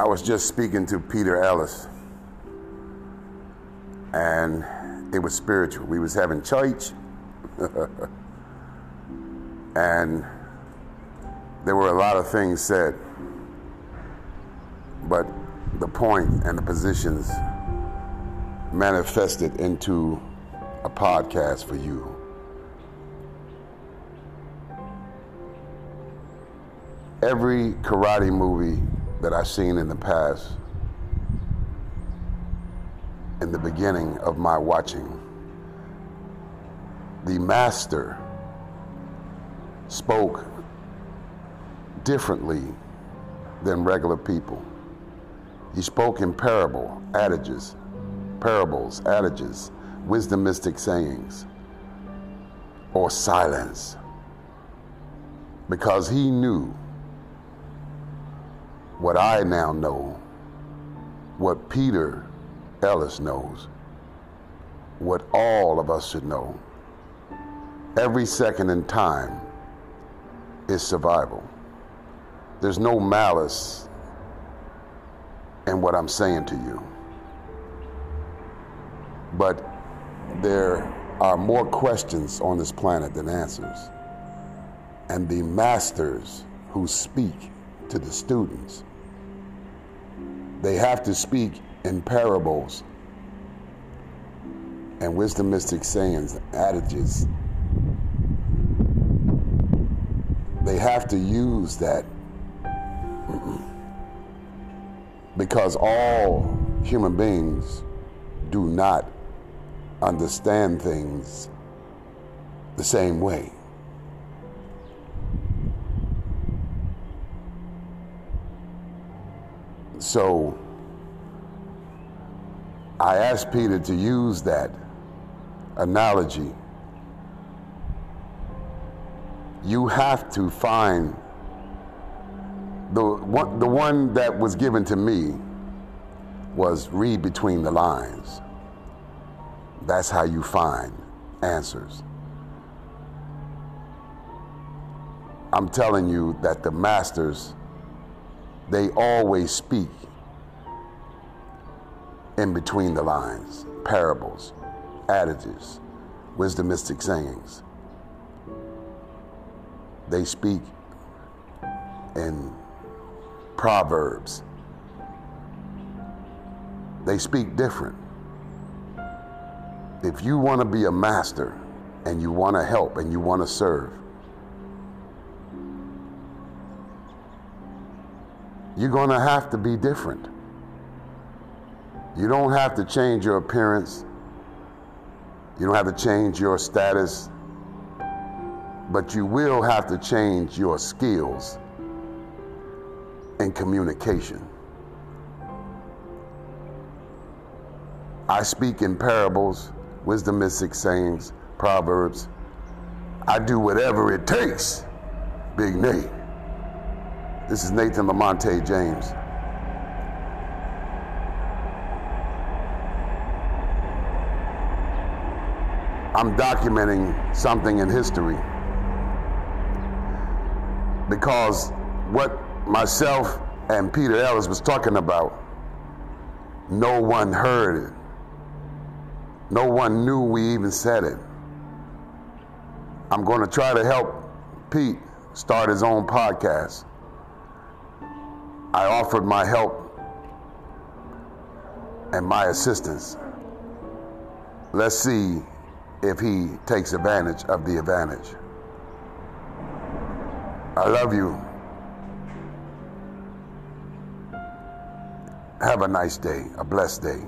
I was just speaking to Peter Ellis, and it was spiritual. We was having church, and there were a lot of things said, but the point and the positions manifested into a podcast for you. Every karate movie that I've seen in the past, in the beginning of my watching, the master spoke differently than regular people. He spoke in parable, adages, parables, adages, wisdomistic sayings, or silence, because he knew what I now know, what Peter Ellis knows, what all of us should know. Every second in time is survival. There's no malice in what I'm saying to you. But there are more questions on this planet than answers. And the masters who speak to the students they have to speak in parables and wisdomistic sayings, adages. They have to use that because all human beings do not understand things the same way. So I asked Peter to use that analogy. You have to find the one, the one that was given to me was read between the lines. That's how you find answers. I'm telling you that the masters they always speak in between the lines, parables, adages, wisdomistic sayings. They speak in proverbs. They speak different. If you want to be a master and you want to help and you want to serve, you're going to have to be different. You don't have to change your appearance. You don't have to change your status. But you will have to change your skills in communication. I speak in parables, wisdom wisdomistic sayings, proverbs. I do whatever it takes, Big Nate. This is Nathan Lamonte James. I'm documenting something in history because what myself and Peter Ellis was talking about, no one heard it. No one knew we even said it. I'm going to try to help Pete start his own podcast. I offered my help and my assistance. Let's see if he takes advantage of the advantage. I love you. Have a nice day, a blessed day.